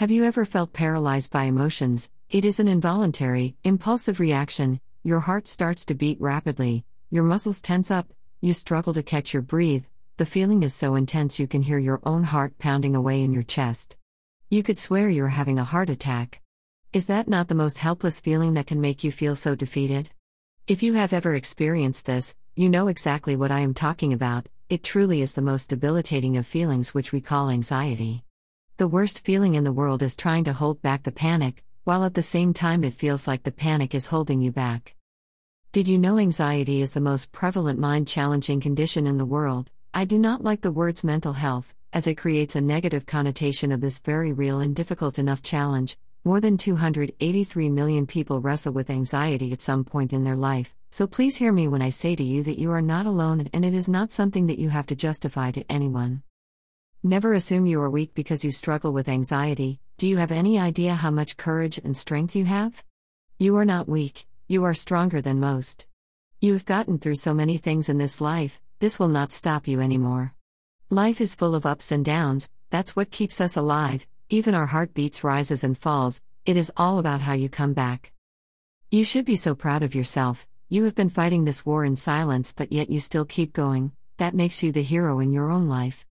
Have you ever felt paralyzed by emotions? It is an involuntary, impulsive reaction. Your heart starts to beat rapidly, your muscles tense up, you struggle to catch your breath. The feeling is so intense you can hear your own heart pounding away in your chest. You could swear you're having a heart attack. Is that not the most helpless feeling that can make you feel so defeated? If you have ever experienced this, you know exactly what I am talking about. It truly is the most debilitating of feelings, which we call anxiety. The worst feeling in the world is trying to hold back the panic, while at the same time it feels like the panic is holding you back. Did you know anxiety is the most prevalent mind challenging condition in the world? I do not like the words mental health, as it creates a negative connotation of this very real and difficult enough challenge, more than 283 million people wrestle with anxiety at some point in their life, so please hear me when I say to you that you are not alone and it is not something that you have to justify to anyone. Never assume you are weak because you struggle with anxiety. Do you have any idea how much courage and strength you have? You are not weak, you are stronger than most. You have gotten through so many things in this life, this will not stop you anymore. Life is full of ups and downs, that's what keeps us alive, even our heartbeats rises and falls, it is all about how you come back. You should be so proud of yourself. You have been fighting this war in silence, but yet you still keep going. That makes you the hero in your own life.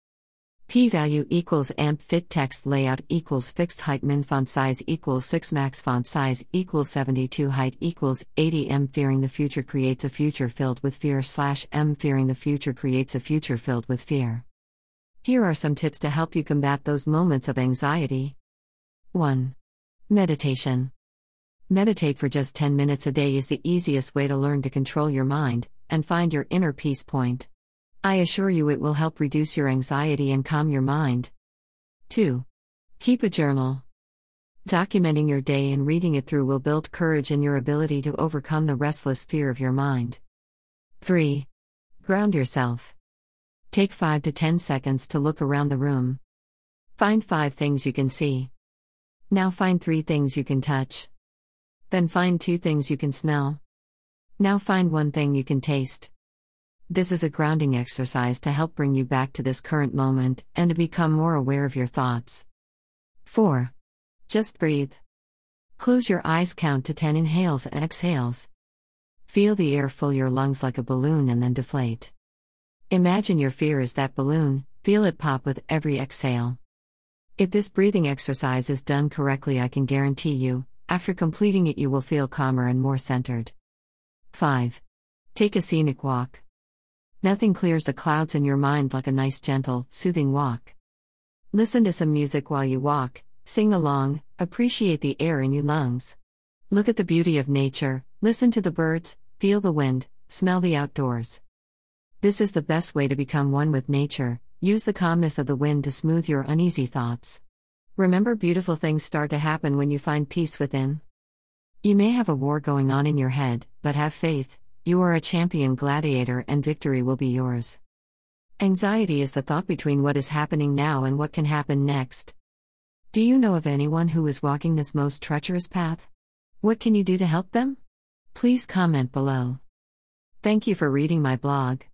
P value equals amp fit text layout equals fixed height min font size equals 6 max font size equals 72 height equals 80 m fearing the future creates a future filled with fear slash m fearing the future creates a future filled with fear. Here are some tips to help you combat those moments of anxiety. 1. Meditation. Meditate for just 10 minutes a day is the easiest way to learn to control your mind and find your inner peace point. I assure you it will help reduce your anxiety and calm your mind. 2. Keep a journal. Documenting your day and reading it through will build courage in your ability to overcome the restless fear of your mind. 3. Ground yourself. Take 5 to 10 seconds to look around the room. Find 5 things you can see. Now find 3 things you can touch. Then find 2 things you can smell. Now find 1 thing you can taste. This is a grounding exercise to help bring you back to this current moment and to become more aware of your thoughts. 4. Just breathe. Close your eyes, count to 10 inhales and exhales. Feel the air fill your lungs like a balloon and then deflate. Imagine your fear is that balloon, feel it pop with every exhale. If this breathing exercise is done correctly, I can guarantee you, after completing it, you will feel calmer and more centered. 5. Take a scenic walk. Nothing clears the clouds in your mind like a nice, gentle, soothing walk. Listen to some music while you walk, sing along, appreciate the air in your lungs. Look at the beauty of nature, listen to the birds, feel the wind, smell the outdoors. This is the best way to become one with nature. Use the calmness of the wind to smooth your uneasy thoughts. Remember, beautiful things start to happen when you find peace within. You may have a war going on in your head, but have faith. You are a champion gladiator and victory will be yours. Anxiety is the thought between what is happening now and what can happen next. Do you know of anyone who is walking this most treacherous path? What can you do to help them? Please comment below. Thank you for reading my blog.